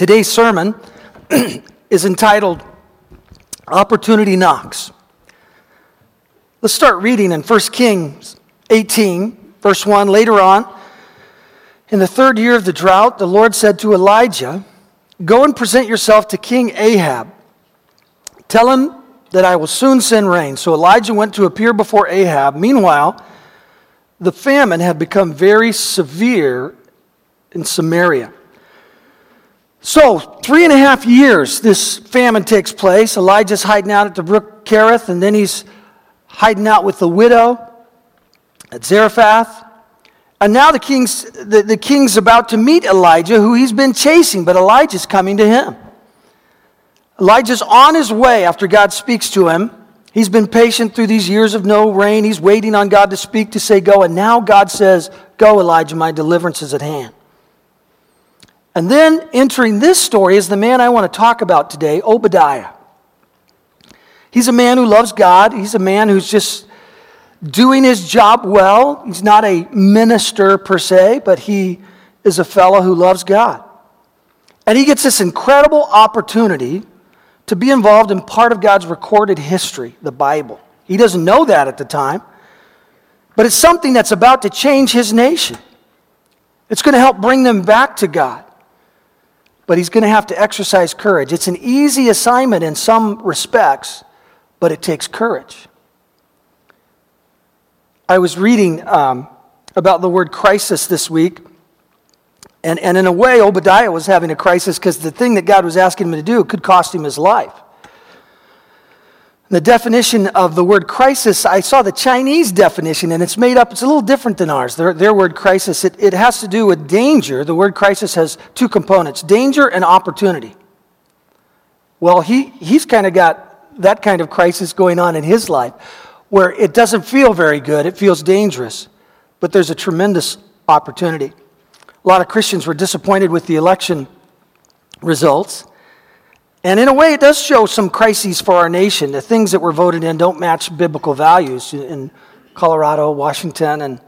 Today's sermon is entitled Opportunity Knocks. Let's start reading in 1 Kings 18, verse 1. Later on, in the third year of the drought, the Lord said to Elijah, Go and present yourself to King Ahab. Tell him that I will soon send rain. So Elijah went to appear before Ahab. Meanwhile, the famine had become very severe in Samaria. So, three and a half years this famine takes place. Elijah's hiding out at the brook Kerith, and then he's hiding out with the widow at Zarephath. And now the king's, the, the king's about to meet Elijah, who he's been chasing, but Elijah's coming to him. Elijah's on his way after God speaks to him. He's been patient through these years of no rain. He's waiting on God to speak to say, Go. And now God says, Go, Elijah, my deliverance is at hand. And then entering this story is the man I want to talk about today, Obadiah. He's a man who loves God. He's a man who's just doing his job well. He's not a minister per se, but he is a fellow who loves God. And he gets this incredible opportunity to be involved in part of God's recorded history, the Bible. He doesn't know that at the time, but it's something that's about to change his nation. It's going to help bring them back to God but he's going to have to exercise courage. It's an easy assignment in some respects, but it takes courage. I was reading um, about the word crisis this week, and, and in a way, Obadiah was having a crisis because the thing that God was asking him to do could cost him his life. The definition of the word crisis, I saw the Chinese definition, and it's made up, it's a little different than ours. Their, their word crisis, it, it has to do with danger. The word crisis has two components danger and opportunity. Well, he, he's kind of got that kind of crisis going on in his life where it doesn't feel very good, it feels dangerous, but there's a tremendous opportunity. A lot of Christians were disappointed with the election results. And in a way, it does show some crises for our nation. The things that were voted in don't match biblical values in Colorado, Washington, and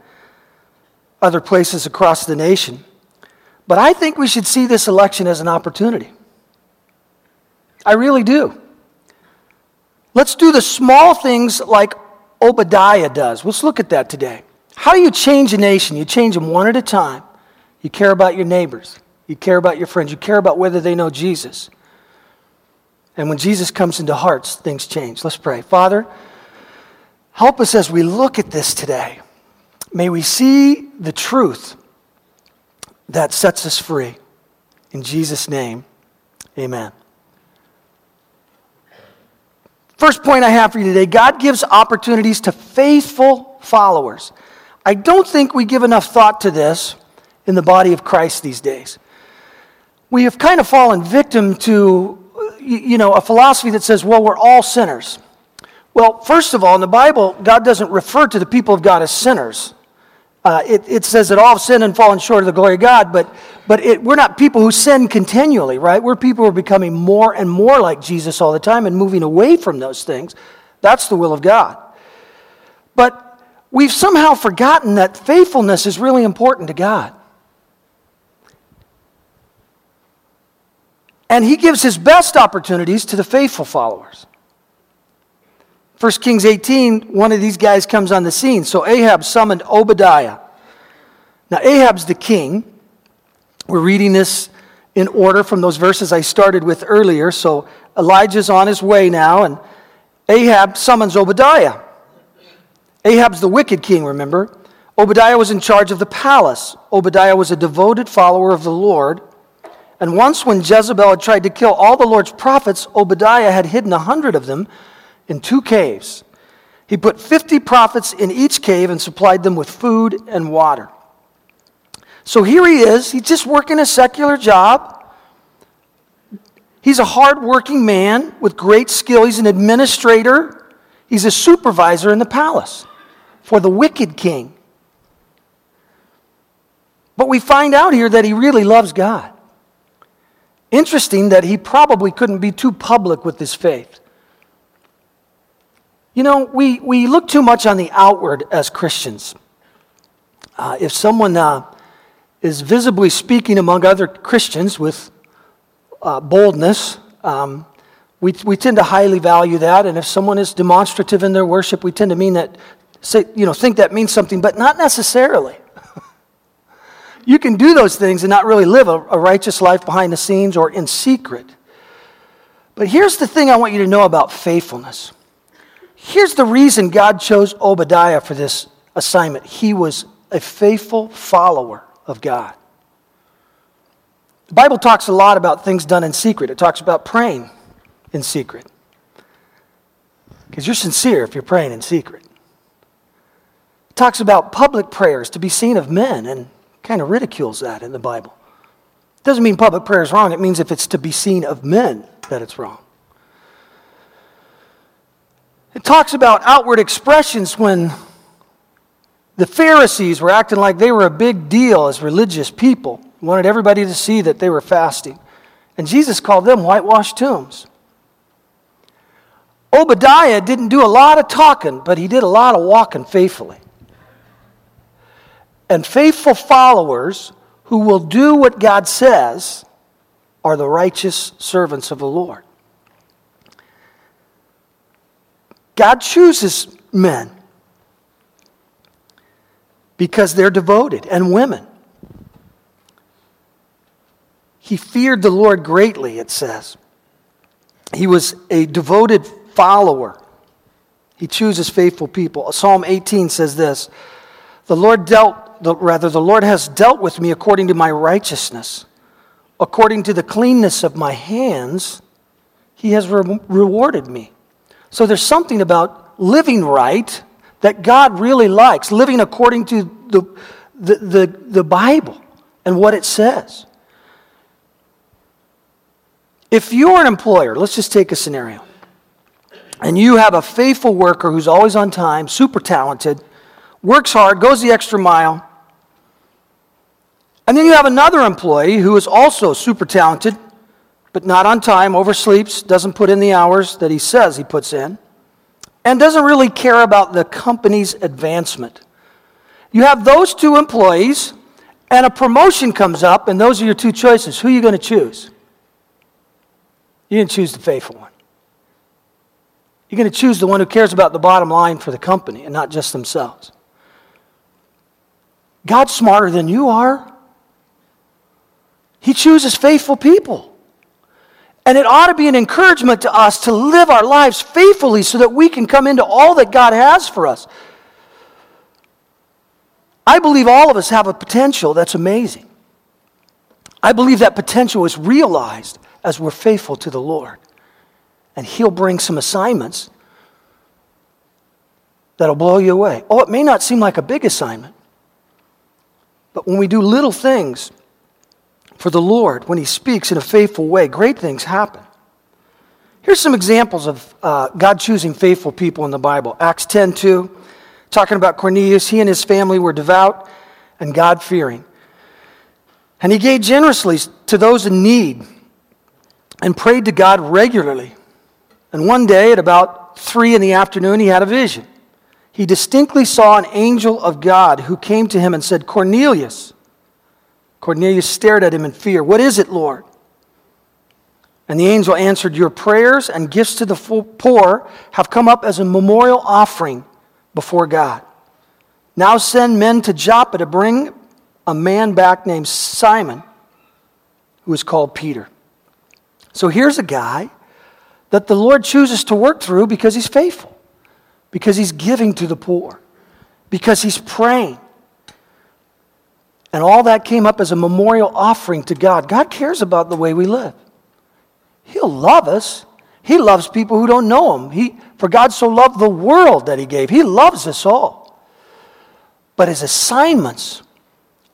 other places across the nation. But I think we should see this election as an opportunity. I really do. Let's do the small things like Obadiah does. Let's look at that today. How do you change a nation? You change them one at a time. You care about your neighbors, you care about your friends, you care about whether they know Jesus. And when Jesus comes into hearts, things change. Let's pray. Father, help us as we look at this today. May we see the truth that sets us free. In Jesus' name, amen. First point I have for you today God gives opportunities to faithful followers. I don't think we give enough thought to this in the body of Christ these days. We have kind of fallen victim to you know, a philosophy that says, well, we're all sinners. Well, first of all, in the Bible, God doesn't refer to the people of God as sinners. Uh, it, it, says that all have sinned and fallen short of the glory of God, but, but it, we're not people who sin continually, right? We're people who are becoming more and more like Jesus all the time and moving away from those things. That's the will of God. But we've somehow forgotten that faithfulness is really important to God. And he gives his best opportunities to the faithful followers. 1 Kings 18, one of these guys comes on the scene. So Ahab summoned Obadiah. Now, Ahab's the king. We're reading this in order from those verses I started with earlier. So Elijah's on his way now, and Ahab summons Obadiah. Ahab's the wicked king, remember? Obadiah was in charge of the palace. Obadiah was a devoted follower of the Lord. And once, when Jezebel had tried to kill all the Lord's prophets, Obadiah had hidden a hundred of them in two caves. He put 50 prophets in each cave and supplied them with food and water. So here he is. He's just working a secular job. He's a hardworking man with great skill. He's an administrator. He's a supervisor in the palace for the wicked king. But we find out here that he really loves God. Interesting that he probably couldn't be too public with his faith. You know, we, we look too much on the outward as Christians. Uh, if someone uh, is visibly speaking among other Christians with uh, boldness, um, we, we tend to highly value that. And if someone is demonstrative in their worship, we tend to mean that, say, you know, think that means something, but not necessarily. You can do those things and not really live a, a righteous life behind the scenes or in secret. But here's the thing I want you to know about faithfulness. Here's the reason God chose Obadiah for this assignment he was a faithful follower of God. The Bible talks a lot about things done in secret, it talks about praying in secret. Because you're sincere if you're praying in secret. It talks about public prayers to be seen of men and kind of ridicules that in the Bible. It doesn't mean public prayer is wrong, it means if it's to be seen of men that it's wrong. It talks about outward expressions when the Pharisees were acting like they were a big deal as religious people, wanted everybody to see that they were fasting. And Jesus called them whitewashed tombs. Obadiah didn't do a lot of talking, but he did a lot of walking faithfully. And faithful followers who will do what God says are the righteous servants of the Lord. God chooses men because they're devoted and women. He feared the Lord greatly, it says. He was a devoted follower. He chooses faithful people. Psalm 18 says this The Lord dealt, the, rather, the Lord has dealt with me according to my righteousness. According to the cleanness of my hands, He has re- rewarded me. So there's something about living right that God really likes, living according to the, the, the, the Bible and what it says. If you're an employer, let's just take a scenario, and you have a faithful worker who's always on time, super talented, works hard, goes the extra mile, and then you have another employee who is also super talented, but not on time, oversleeps, doesn't put in the hours that he says he puts in, and doesn't really care about the company's advancement. You have those two employees, and a promotion comes up, and those are your two choices. Who are you going to choose? You're going to choose the faithful one. You're going to choose the one who cares about the bottom line for the company and not just themselves. God's smarter than you are. He chooses faithful people. And it ought to be an encouragement to us to live our lives faithfully so that we can come into all that God has for us. I believe all of us have a potential that's amazing. I believe that potential is realized as we're faithful to the Lord. And He'll bring some assignments that'll blow you away. Oh, it may not seem like a big assignment, but when we do little things, for the Lord, when He speaks in a faithful way, great things happen. Here's some examples of uh, God choosing faithful people in the Bible. Acts 10 2, talking about Cornelius. He and his family were devout and God fearing. And he gave generously to those in need and prayed to God regularly. And one day at about three in the afternoon, he had a vision. He distinctly saw an angel of God who came to him and said, Cornelius. Cornelius stared at him in fear. What is it, Lord? And the angel answered, Your prayers and gifts to the poor have come up as a memorial offering before God. Now send men to Joppa to bring a man back named Simon, who is called Peter. So here's a guy that the Lord chooses to work through because he's faithful, because he's giving to the poor, because he's praying, and all that came up as a memorial offering to God. God cares about the way we live. He'll love us. He loves people who don't know Him. He, For God so loved the world that he gave. He loves us all. But his assignments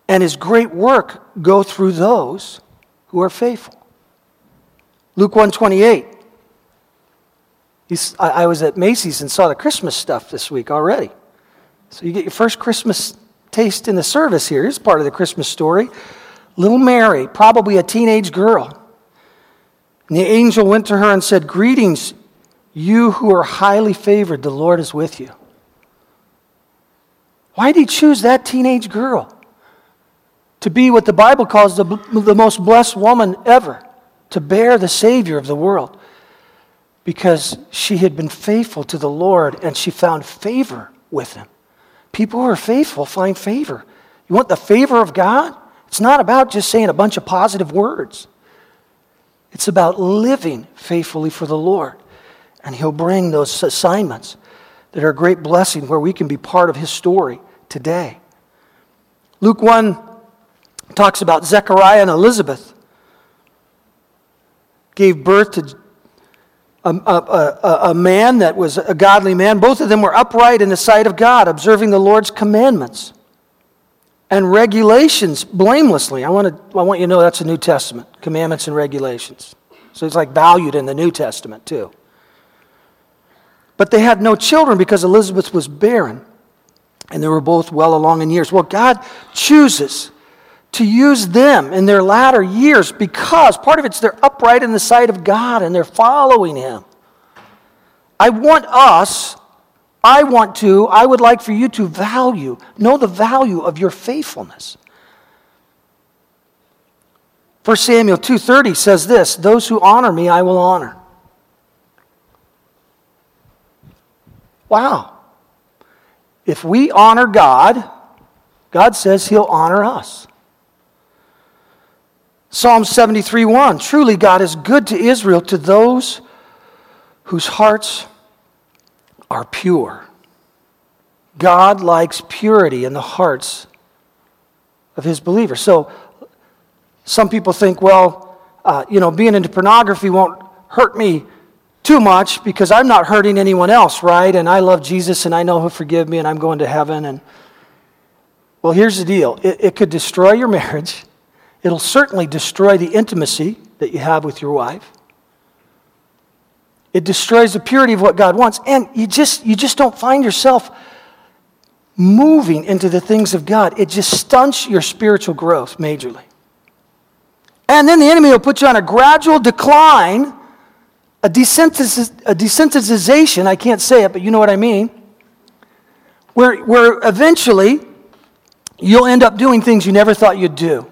and his great work go through those who are faithful. Luke 128. I, I was at Macy's and saw the Christmas stuff this week already. So you get your first Christmas taste in the service here. Here's part of the Christmas story. Little Mary, probably a teenage girl. And the angel went to her and said, Greetings, you who are highly favored, the Lord is with you. Why did he choose that teenage girl to be what the Bible calls the, the most blessed woman ever, to bear the Savior of the world? Because she had been faithful to the Lord and she found favor with him. People who are faithful find favor. You want the favor of God? It's not about just saying a bunch of positive words. It's about living faithfully for the Lord. And He'll bring those assignments that are a great blessing where we can be part of His story today. Luke 1 talks about Zechariah and Elizabeth. Gave birth to a, a, a, man that was a godly man. Both of them were upright in the sight of God, observing the Lord's commandments and regulations blamelessly. I want, to, I want you to know that's a New Testament commandments and regulations. So it's like valued in the New Testament too. But they had no children because Elizabeth was barren and they were both well along in years. Well, God chooses to use them in their latter years because part of it's they're upright in the sight of God and they're following Him. I want us, I want to, I would like for you to value, know the value of your faithfulness. 1 Samuel 2:30 says this, those who honor me I will honor. Wow. If we honor God, God says he'll honor us. Psalm 73 1 Truly, God is good to Israel, to those whose hearts are pure. God likes purity in the hearts of his believers. So, some people think, well, uh, you know, being into pornography won't hurt me too much because I'm not hurting anyone else, right? And I love Jesus and I know he'll forgive me and I'm going to heaven. And well, here's the deal it, it could destroy your marriage It'll certainly destroy the intimacy that you have with your wife. It destroys the purity of what God wants. And you just, you just don't find yourself moving into the things of God. It just stunts your spiritual growth majorly. And then the enemy will put you on a gradual decline, a, desensitiz- a desensitization. I can't say it, but you know what I mean. Where, where eventually you'll end up doing things you never thought you'd do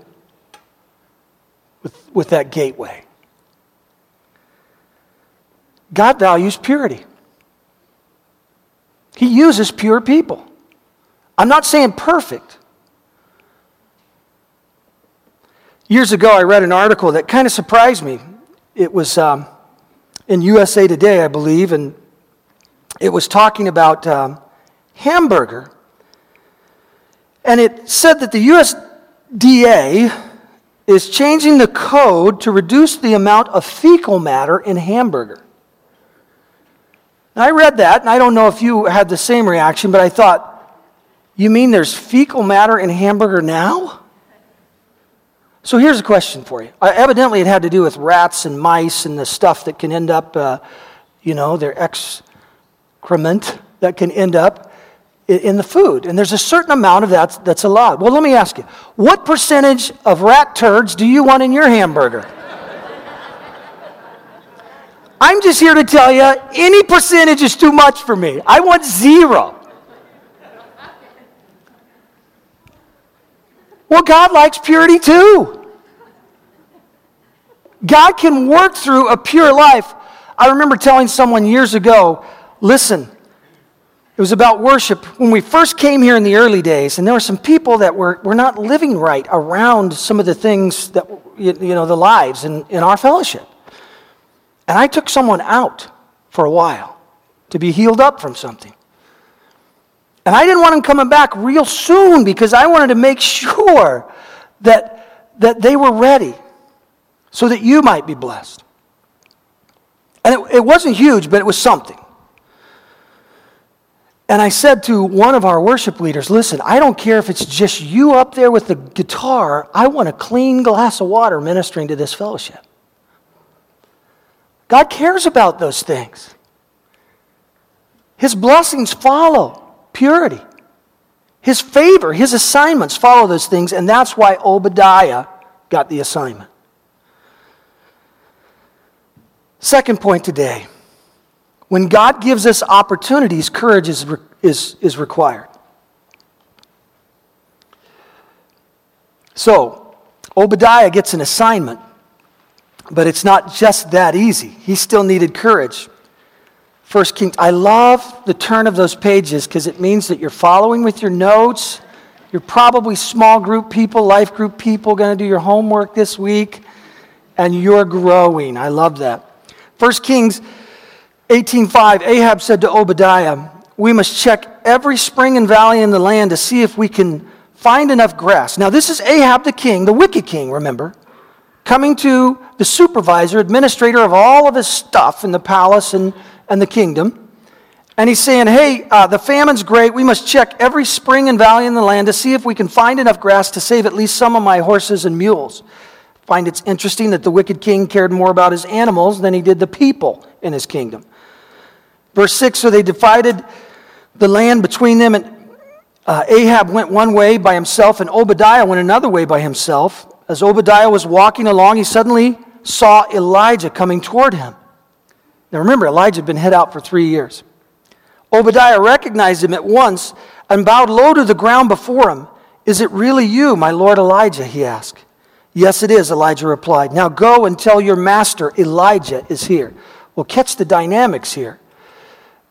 with, that gateway. God values purity. He uses pure people. I'm not saying perfect. Years ago, I read an article that kind of surprised me. It was um, in USA Today, I believe, and it was talking about um, hamburger. And it said that the USDA is changing the code to reduce the amount of fecal matter in hamburger. I read that, and I don't know if you had the same reaction, but I thought, you mean there's fecal matter in hamburger now? So here's a question for you. Uh, evidently, it had to do with rats and mice and the stuff that can end up, uh, you know, their excrement that can end up in the food. And there's a certain amount of that that's allowed. Well, let me ask you what percentage of rat turds do you want in your hamburger? I'm just here to tell you any percentage is too much for me. I want zero. Well, God likes purity too. God can work through a pure life. I remember telling someone years ago listen, it was about worship. When we first came here in the early days, and there were some people that were, were not living right around some of the things that, you know, the lives in, in our fellowship. And I took someone out for a while to be healed up from something. And I didn't want them coming back real soon because I wanted to make sure that, that they were ready so that you might be blessed. And it, it wasn't huge, but it was something. And I said to one of our worship leaders, listen, I don't care if it's just you up there with the guitar. I want a clean glass of water ministering to this fellowship. God cares about those things. His blessings follow purity. His favor, his assignments follow those things, and that's why Obadiah got the assignment. Second point today when God gives us opportunities, courage is, is, is required. So, Obadiah gets an assignment, but it's not just that easy. He still needed courage. First Kings, I love the turn of those pages because it means that you're following with your notes. You're probably small group people, life group people, going to do your homework this week, and you're growing. I love that. First Kings 18:5 Ahab said to Obadiah, "We must check every spring and valley in the land to see if we can find enough grass." Now this is Ahab the king, the wicked king, remember, coming to the supervisor, administrator of all of his stuff in the palace and and the kingdom. And he's saying, hey, uh, the famine's great. We must check every spring and valley in the land to see if we can find enough grass to save at least some of my horses and mules. Find it's interesting that the wicked king cared more about his animals than he did the people in his kingdom. Verse 6 So they divided the land between them, and uh, Ahab went one way by himself, and Obadiah went another way by himself. As Obadiah was walking along, he suddenly saw Elijah coming toward him. Now remember, Elijah had been hid out for three years. Obadiah recognized him at once and bowed low to the ground before him. Is it really you, my lord Elijah? he asked. Yes, it is, Elijah replied. Now go and tell your master Elijah is here. Well, catch the dynamics here.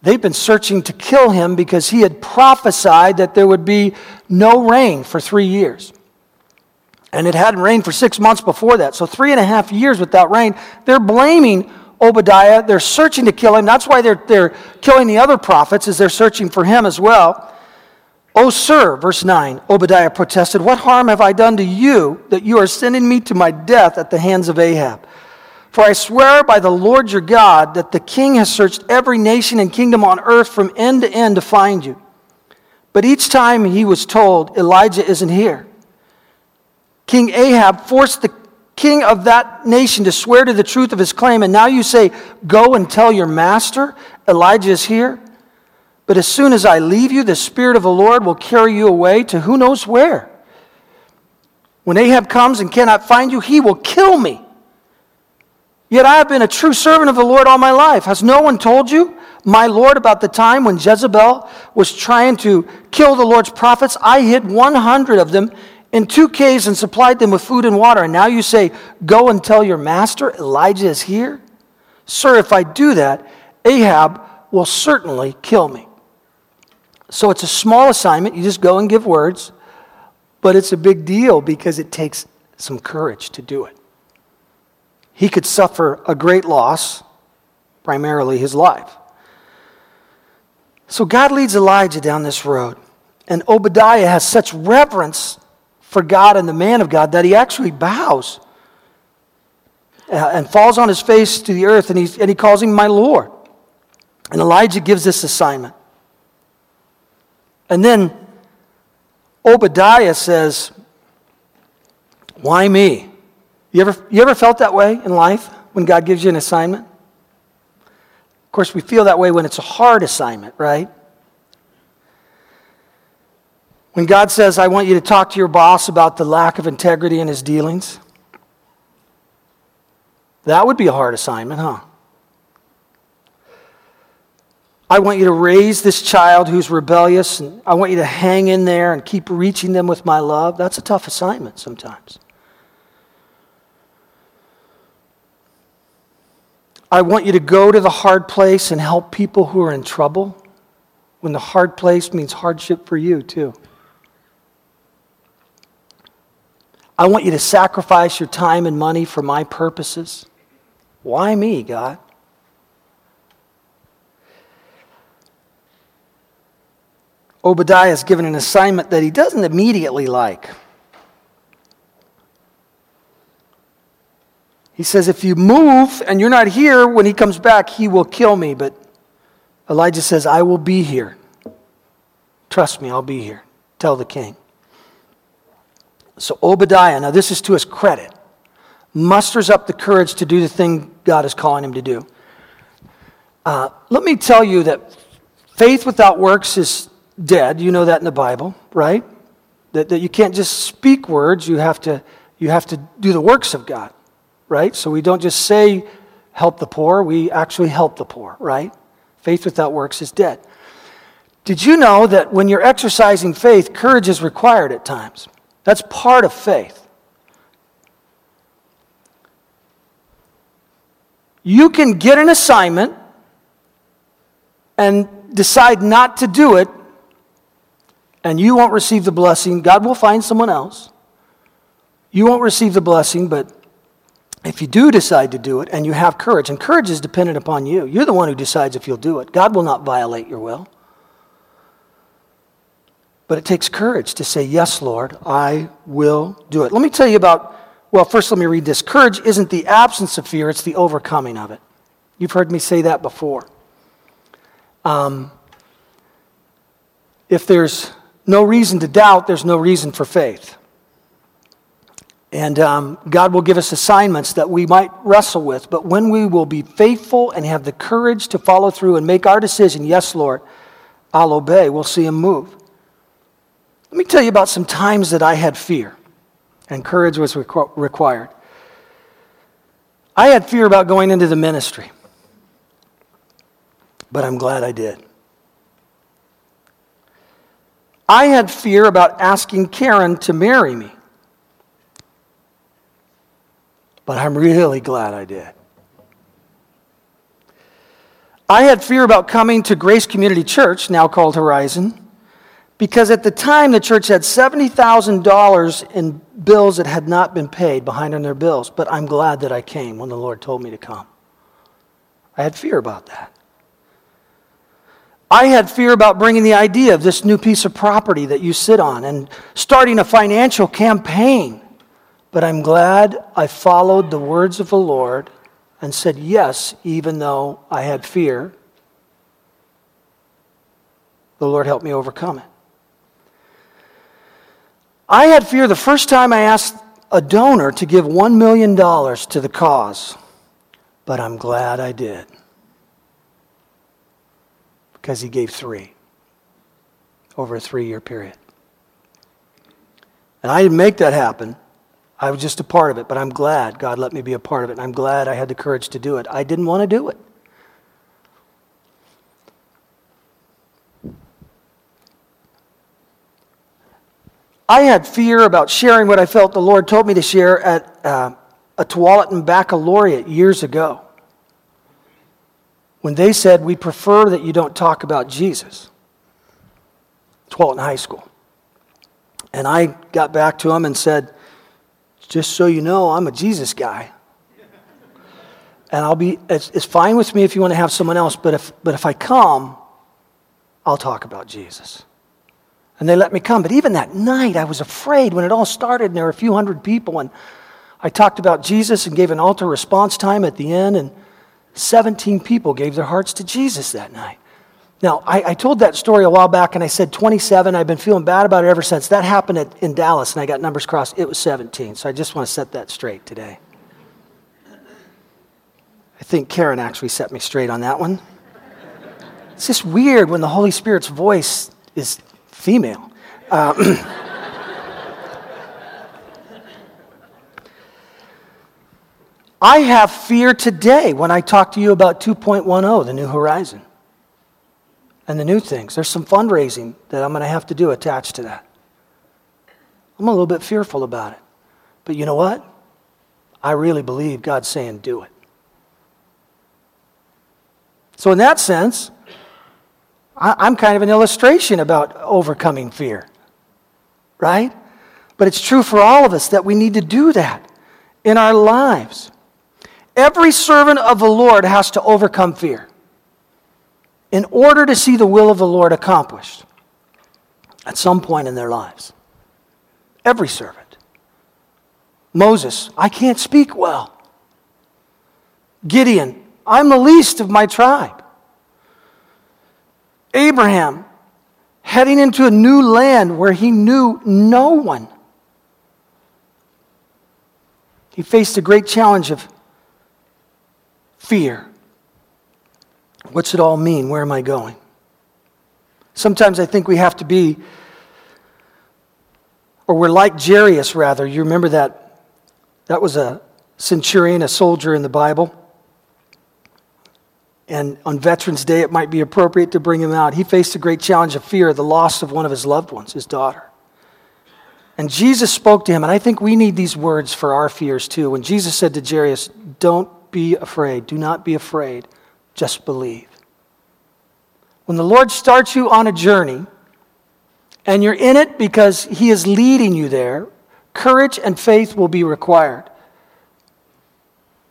They've been searching to kill him because he had prophesied that there would be no rain for three years. And it hadn't rained for six months before that. So, three and a half years without rain. They're blaming Obadiah. They're searching to kill him. That's why they're, they're killing the other prophets, is they're searching for him as well. Oh, sir, verse 9, Obadiah protested, What harm have I done to you that you are sending me to my death at the hands of Ahab? For I swear by the Lord your God that the king has searched every nation and kingdom on earth from end to end to find you. But each time he was told, Elijah isn't here. King Ahab forced the king of that nation to swear to the truth of his claim, and now you say, Go and tell your master, Elijah is here. But as soon as I leave you, the Spirit of the Lord will carry you away to who knows where. When Ahab comes and cannot find you, he will kill me. Yet I have been a true servant of the Lord all my life. Has no one told you, my Lord, about the time when Jezebel was trying to kill the Lord's prophets? I hid 100 of them in two caves and supplied them with food and water. And now you say, Go and tell your master Elijah is here? Sir, if I do that, Ahab will certainly kill me. So it's a small assignment. You just go and give words. But it's a big deal because it takes some courage to do it. He could suffer a great loss, primarily his life. So God leads Elijah down this road. And Obadiah has such reverence for God and the man of God that he actually bows uh, and falls on his face to the earth and, he's, and he calls him my Lord. And Elijah gives this assignment. And then Obadiah says, Why me? You ever, you ever felt that way in life when God gives you an assignment? Of course, we feel that way when it's a hard assignment, right? When God says, I want you to talk to your boss about the lack of integrity in his dealings, that would be a hard assignment, huh? I want you to raise this child who's rebellious, and I want you to hang in there and keep reaching them with my love. That's a tough assignment sometimes. I want you to go to the hard place and help people who are in trouble when the hard place means hardship for you, too. I want you to sacrifice your time and money for my purposes. Why me, God? Obadiah is given an assignment that he doesn't immediately like. He says, If you move and you're not here when he comes back, he will kill me. But Elijah says, I will be here. Trust me, I'll be here. Tell the king. So Obadiah, now this is to his credit, musters up the courage to do the thing God is calling him to do. Uh, let me tell you that faith without works is dead. You know that in the Bible, right? That, that you can't just speak words, you have, to, you have to do the works of God, right? So we don't just say, help the poor, we actually help the poor, right? Faith without works is dead. Did you know that when you're exercising faith, courage is required at times? That's part of faith. You can get an assignment and decide not to do it, and you won't receive the blessing. God will find someone else. You won't receive the blessing, but if you do decide to do it and you have courage, and courage is dependent upon you, you're the one who decides if you'll do it. God will not violate your will. But it takes courage to say, Yes, Lord, I will do it. Let me tell you about, well, first let me read this. Courage isn't the absence of fear, it's the overcoming of it. You've heard me say that before. Um, if there's no reason to doubt, there's no reason for faith. And um, God will give us assignments that we might wrestle with. But when we will be faithful and have the courage to follow through and make our decision, yes, Lord, I'll obey, we'll see Him move. Let me tell you about some times that I had fear and courage was requ- required. I had fear about going into the ministry, but I'm glad I did. I had fear about asking Karen to marry me. But I'm really glad I did. I had fear about coming to Grace Community Church, now called Horizon, because at the time the church had $70,000 in bills that had not been paid behind on their bills. But I'm glad that I came when the Lord told me to come. I had fear about that. I had fear about bringing the idea of this new piece of property that you sit on and starting a financial campaign. But I'm glad I followed the words of the Lord and said yes, even though I had fear. The Lord helped me overcome it. I had fear the first time I asked a donor to give $1 million to the cause, but I'm glad I did because he gave three over a three year period. And I didn't make that happen. I was just a part of it, but I'm glad God let me be a part of it. And I'm glad I had the courage to do it. I didn't want to do it. I had fear about sharing what I felt the Lord told me to share at uh, a Tualatin baccalaureate years ago when they said, We prefer that you don't talk about Jesus. Tualatin High School. And I got back to them and said, Just so you know, I'm a Jesus guy. And I'll be, it's, it's fine with me if you want to have someone else, but if, but if I come, I'll talk about Jesus. And they let me come. But even that night, I was afraid when it all started, and there were a few hundred people. And I talked about Jesus and gave an altar response time at the end, and 17 people gave their hearts to Jesus that night. Now, I, I, told that story a while back, and I said 27. I've been feeling bad about it ever since. That happened at, in Dallas, and I got numbers crossed. It was 17. So I just want to set that straight today. I think Karen actually set me straight on that one. It's just weird when the Holy Spirit's voice is female. Uh, I have fear today when I talk to you about 2.10, the new horizon, and the new things. There's some fundraising that I'm going to have to do attached to that. I'm a little bit fearful about it. But you know what? I really believe God's saying, do it. So, in that sense, I'm kind of an illustration about overcoming fear, right? But it's true for all of us that we need to do that in our lives. Every servant of the Lord has to overcome fear in order to see the will of the Lord accomplished at some point in their lives. Every servant. Moses, I can't speak well. Gideon, I'm the least of my tribe. Abraham heading into a new land where he knew no one. He faced a great challenge of fear. What's it all mean? Where am I going? Sometimes I think we have to be, or we're like Jairus, rather. You remember that? That was a centurion, a soldier in the Bible. And on Veterans Day, it might be appropriate to bring him out. He faced a great challenge of fear, the loss of one of his loved ones, his daughter. And Jesus spoke to him, and I think we need these words for our fears too. When Jesus said to Jairus, Don't be afraid, do not be afraid, just believe. When the Lord starts you on a journey, and you're in it because He is leading you there, courage and faith will be required.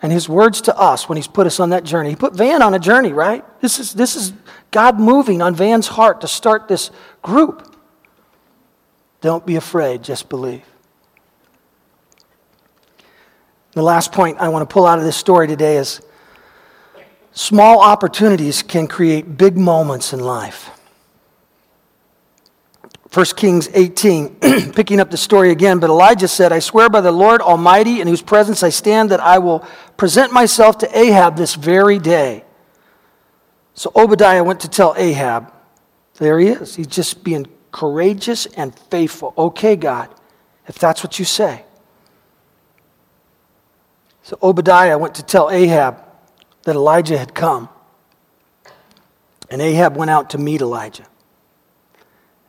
And his words to us when he's put us on that journey. He put Van on a journey, right? This is, this is God moving on Van's heart to start this group. Don't be afraid, just believe. The last point I want to pull out of this story today is small opportunities can create big moments in life. 1 Kings 18, picking up the story again. But Elijah said, I swear by the Lord Almighty, in whose presence I stand, that I will present myself to Ahab this very day. So Obadiah went to tell Ahab, there he is. He's just being courageous and faithful. Okay, God, if that's what you say. So Obadiah went to tell Ahab that Elijah had come. And Ahab went out to meet Elijah.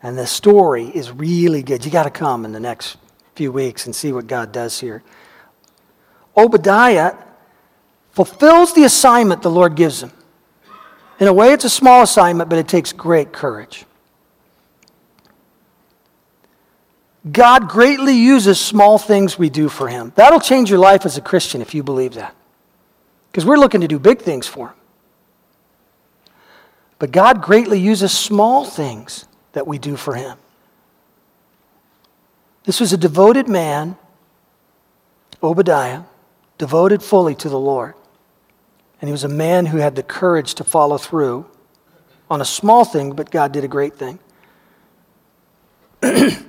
And the story is really good. You got to come in the next few weeks and see what God does here. Obadiah fulfills the assignment the Lord gives him. In a way, it's a small assignment, but it takes great courage. God greatly uses small things we do for Him. That'll change your life as a Christian if you believe that. Because we're looking to do big things for Him. But God greatly uses small things that we do for him. This was a devoted man, Obadiah, devoted fully to the Lord. And he was a man who had the courage to follow through on a small thing, but God did a great thing.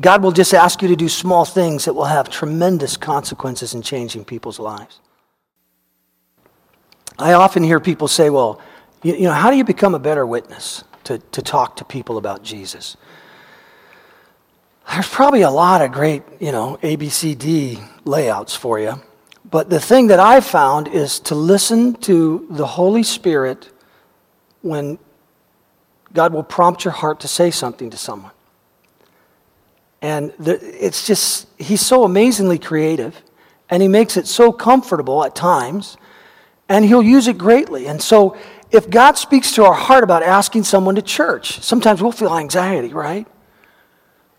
God will just ask you to do small things that will have tremendous consequences in changing people's lives. I often hear people say, well, you, you know, how do you become a better witness? to, to talk to people about Jesus. There's probably a lot of great, you know, ABCD layouts for you. But the thing that I've found is to listen to the Holy Spirit when God will prompt your heart to say something to someone. And the, it's just, He's so amazingly creative, and He makes it so comfortable at times, and He'll use it greatly. And so if God speaks to our heart about asking someone to church, sometimes we'll feel anxiety, right?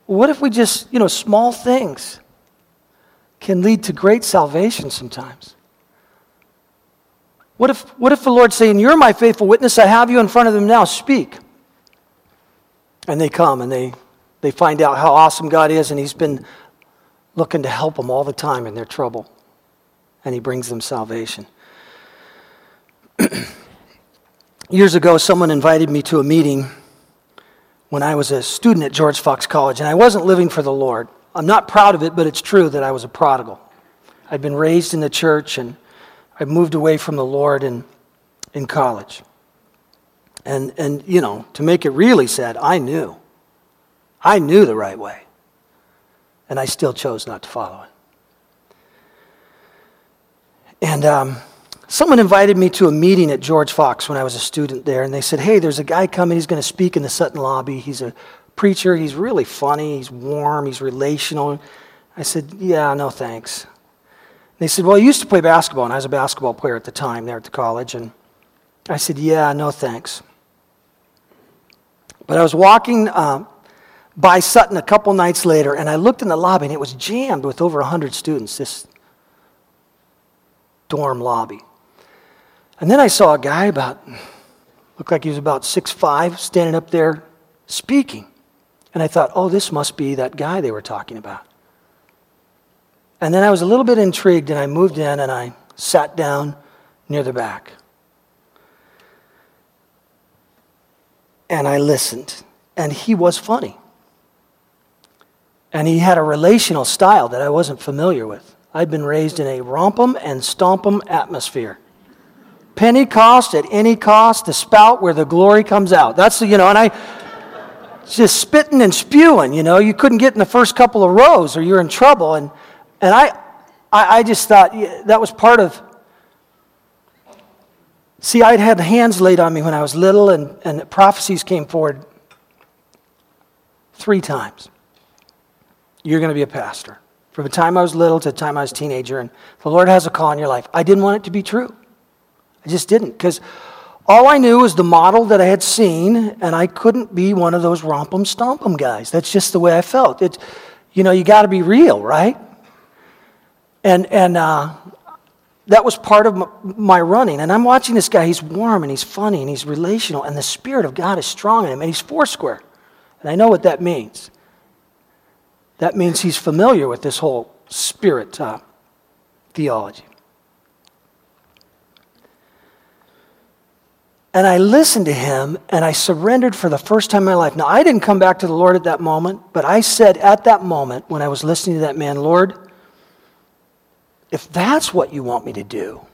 What if we just, you know, small things can lead to great salvation sometimes? What if, what if the Lord's saying, You're my faithful witness, I have you in front of them now, speak? And they come and they, they find out how awesome God is, and He's been looking to help them all the time in their trouble. And He brings them salvation. Years ago, someone invited me to a meeting when I was a student at George Fox College, and I wasn't living for the Lord. I'm not proud of it, but it's true that I was a prodigal. I'd been raised in the church, and I moved away from the Lord in, in college. And, and, you know, to make it really sad, I knew. I knew the right way. And I still chose not to follow it. And um, Someone invited me to a meeting at George Fox when I was a student there, and they said, Hey, there's a guy coming. He's going to speak in the Sutton lobby. He's a preacher. He's really funny. He's warm. He's relational. I said, Yeah, no thanks. They said, Well, you used to play basketball, and I was a basketball player at the time there at the college. And I said, Yeah, no thanks. But I was walking uh, by Sutton a couple nights later, and I looked in the lobby, and it was jammed with over 100 students, this dorm lobby. And then I saw a guy about, looked like he was about six five, standing up there speaking. And I thought, oh, this must be that guy they were talking about. And then I was a little bit intrigued and I moved in and I sat down near the back. and I listened. And he was funny. And he had a relational style that I wasn't familiar with. I'd been raised in a romp 'em and stomp 'em atmosphere. Pentecost at any cost, the spout where the glory comes out. That's, you know, and I just spitting and spewing, you know. You couldn't get in the first couple of rows or you're in trouble. And, and I, I, I just thought yeah, that was part of. See, I'd had hands laid on me when I was little, and, and prophecies came forward three times. You're going to be a pastor. From the time I was little to the time I was a teenager, and the Lord has a call in your life. I didn't want it to be true. I just didn't, because all I knew was the model that I had seen, and I couldn't be one of those romp 'em stomp 'em guys. That's just the way I felt. It, you know, you got to be real, right? And, and uh, that was part of my running. And I'm watching this guy. He's warm and he's funny and he's relational, and the Spirit of God is strong in him, and he's foursquare. And I know what that means. That means he's familiar with this whole spirit uh, theology. And I listened to him and I surrendered for the first time in my life. Now, I didn't come back to the Lord at that moment, but I said at that moment when I was listening to that man, Lord, if that's what you want me to do,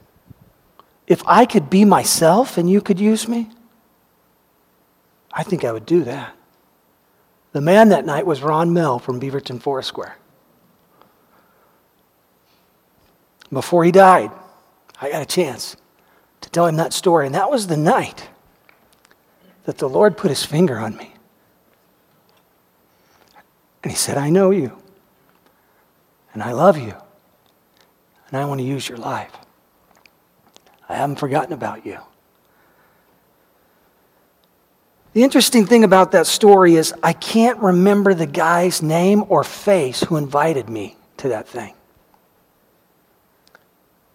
if I could be myself and you could use me, I think I would do that. The man that night was Ron Mehl from Beaverton Foursquare. Before he died, I got a chance tell him that story. And that was the night that the Lord put his finger on me. And he said, I know you. And I love you. And I want to use your life. I haven't forgotten about you. The interesting thing about that story is I can't remember the guy's name or face who invited me to that thing.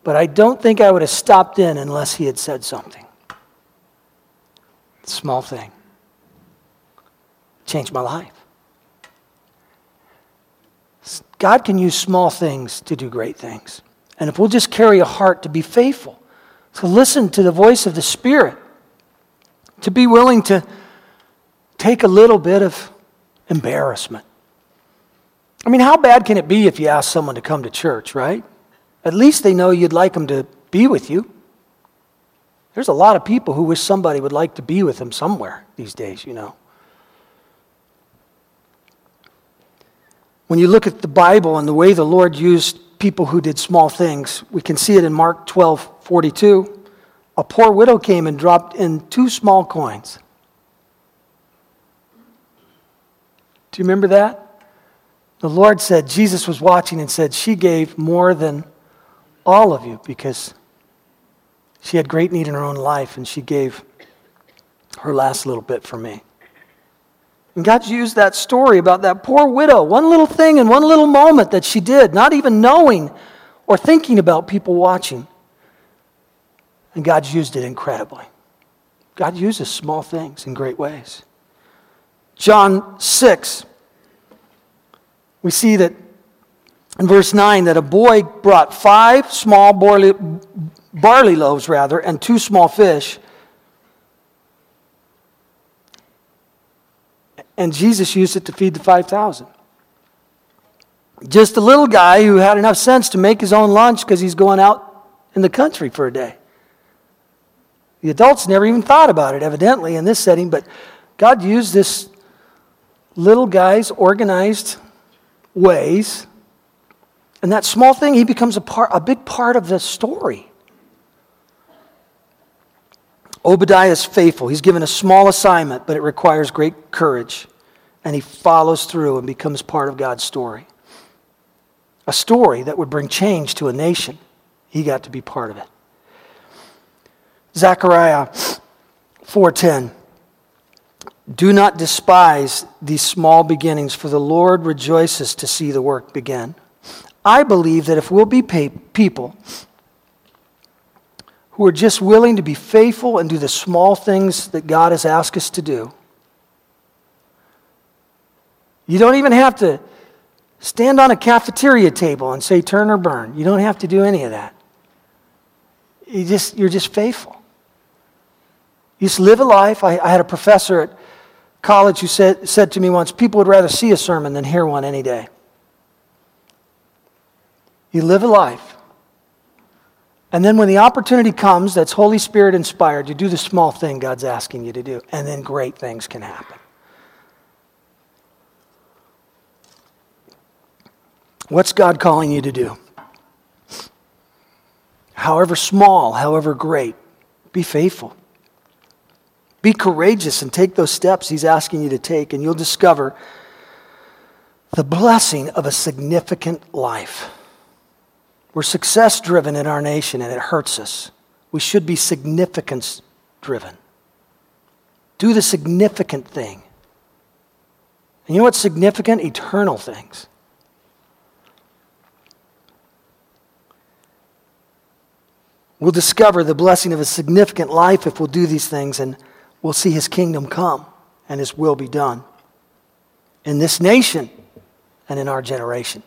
But I don't think I would have stopped in unless he had said something. Small thing. Changed my life. God can use small things to do great things. And if we'll just carry a heart to be faithful, to listen to the voice of the Spirit, to be willing to take a little bit of embarrassment. I mean, how bad can it be if you ask someone to come to church, right? At least they know you'd like them to be with you. There's a lot of people who wish somebody would like to be with them somewhere these days, you know. When you look at the Bible and the way the Lord used people who did small things, we can see it in Mark 12 42. A poor widow came and dropped in two small coins. Do you remember that? The Lord said, Jesus was watching and said, She gave more than all of you because she had great need in her own life and she gave her last little bit for me. And God used that story about that poor widow, one little thing and one little moment that she did, not even knowing or thinking about people watching. And God's used it incredibly. God uses small things in great ways. John 6, we see that in verse 9 that a boy brought five small barley, barley loaves, rather, and two small fish. And Jesus used it to feed the 5,000. Just a little guy who had enough sense to make his own lunch because he's going out in the country for a day. The adults never even thought about it, evidently, in this setting, but God used this little guy's organized ways and that small thing, he becomes a, part, a big part of the story. Obadiah is faithful. He's given a small assignment, but it requires great courage. And he follows through and becomes part of God's story. A story that would bring change to a nation. He got to be part of it. Zechariah 4:10 Do not despise these small beginnings for the Lord rejoices to see the work begin. I believe that if we'll be people who are just willing to be faithful and do the small things that God has asked us to do, you don't even have to stand on a cafeteria table and say turn or burn. You don't have to do any of that. You just, you're just faithful. You just live a life. I, I had a professor at college who said, said to me once, People would rather see a sermon than hear one any day. You live a life. And then when the opportunity comes that's Holy Spirit inspired, you do the small thing God's asking you to do, and then great things can happen. What's God calling you to do? However small, however great, be faithful. Be courageous and take those steps He's asking you to take, and you'll discover the blessing of a significant life. We're success driven in our nation, and it hurts us. We should be significance driven. Do the significant thing. And you know what's significant? Eternal things. We'll discover the blessing of a significant life if we'll do these things, and we'll see his kingdom come and his will be done in this nation and in our generation.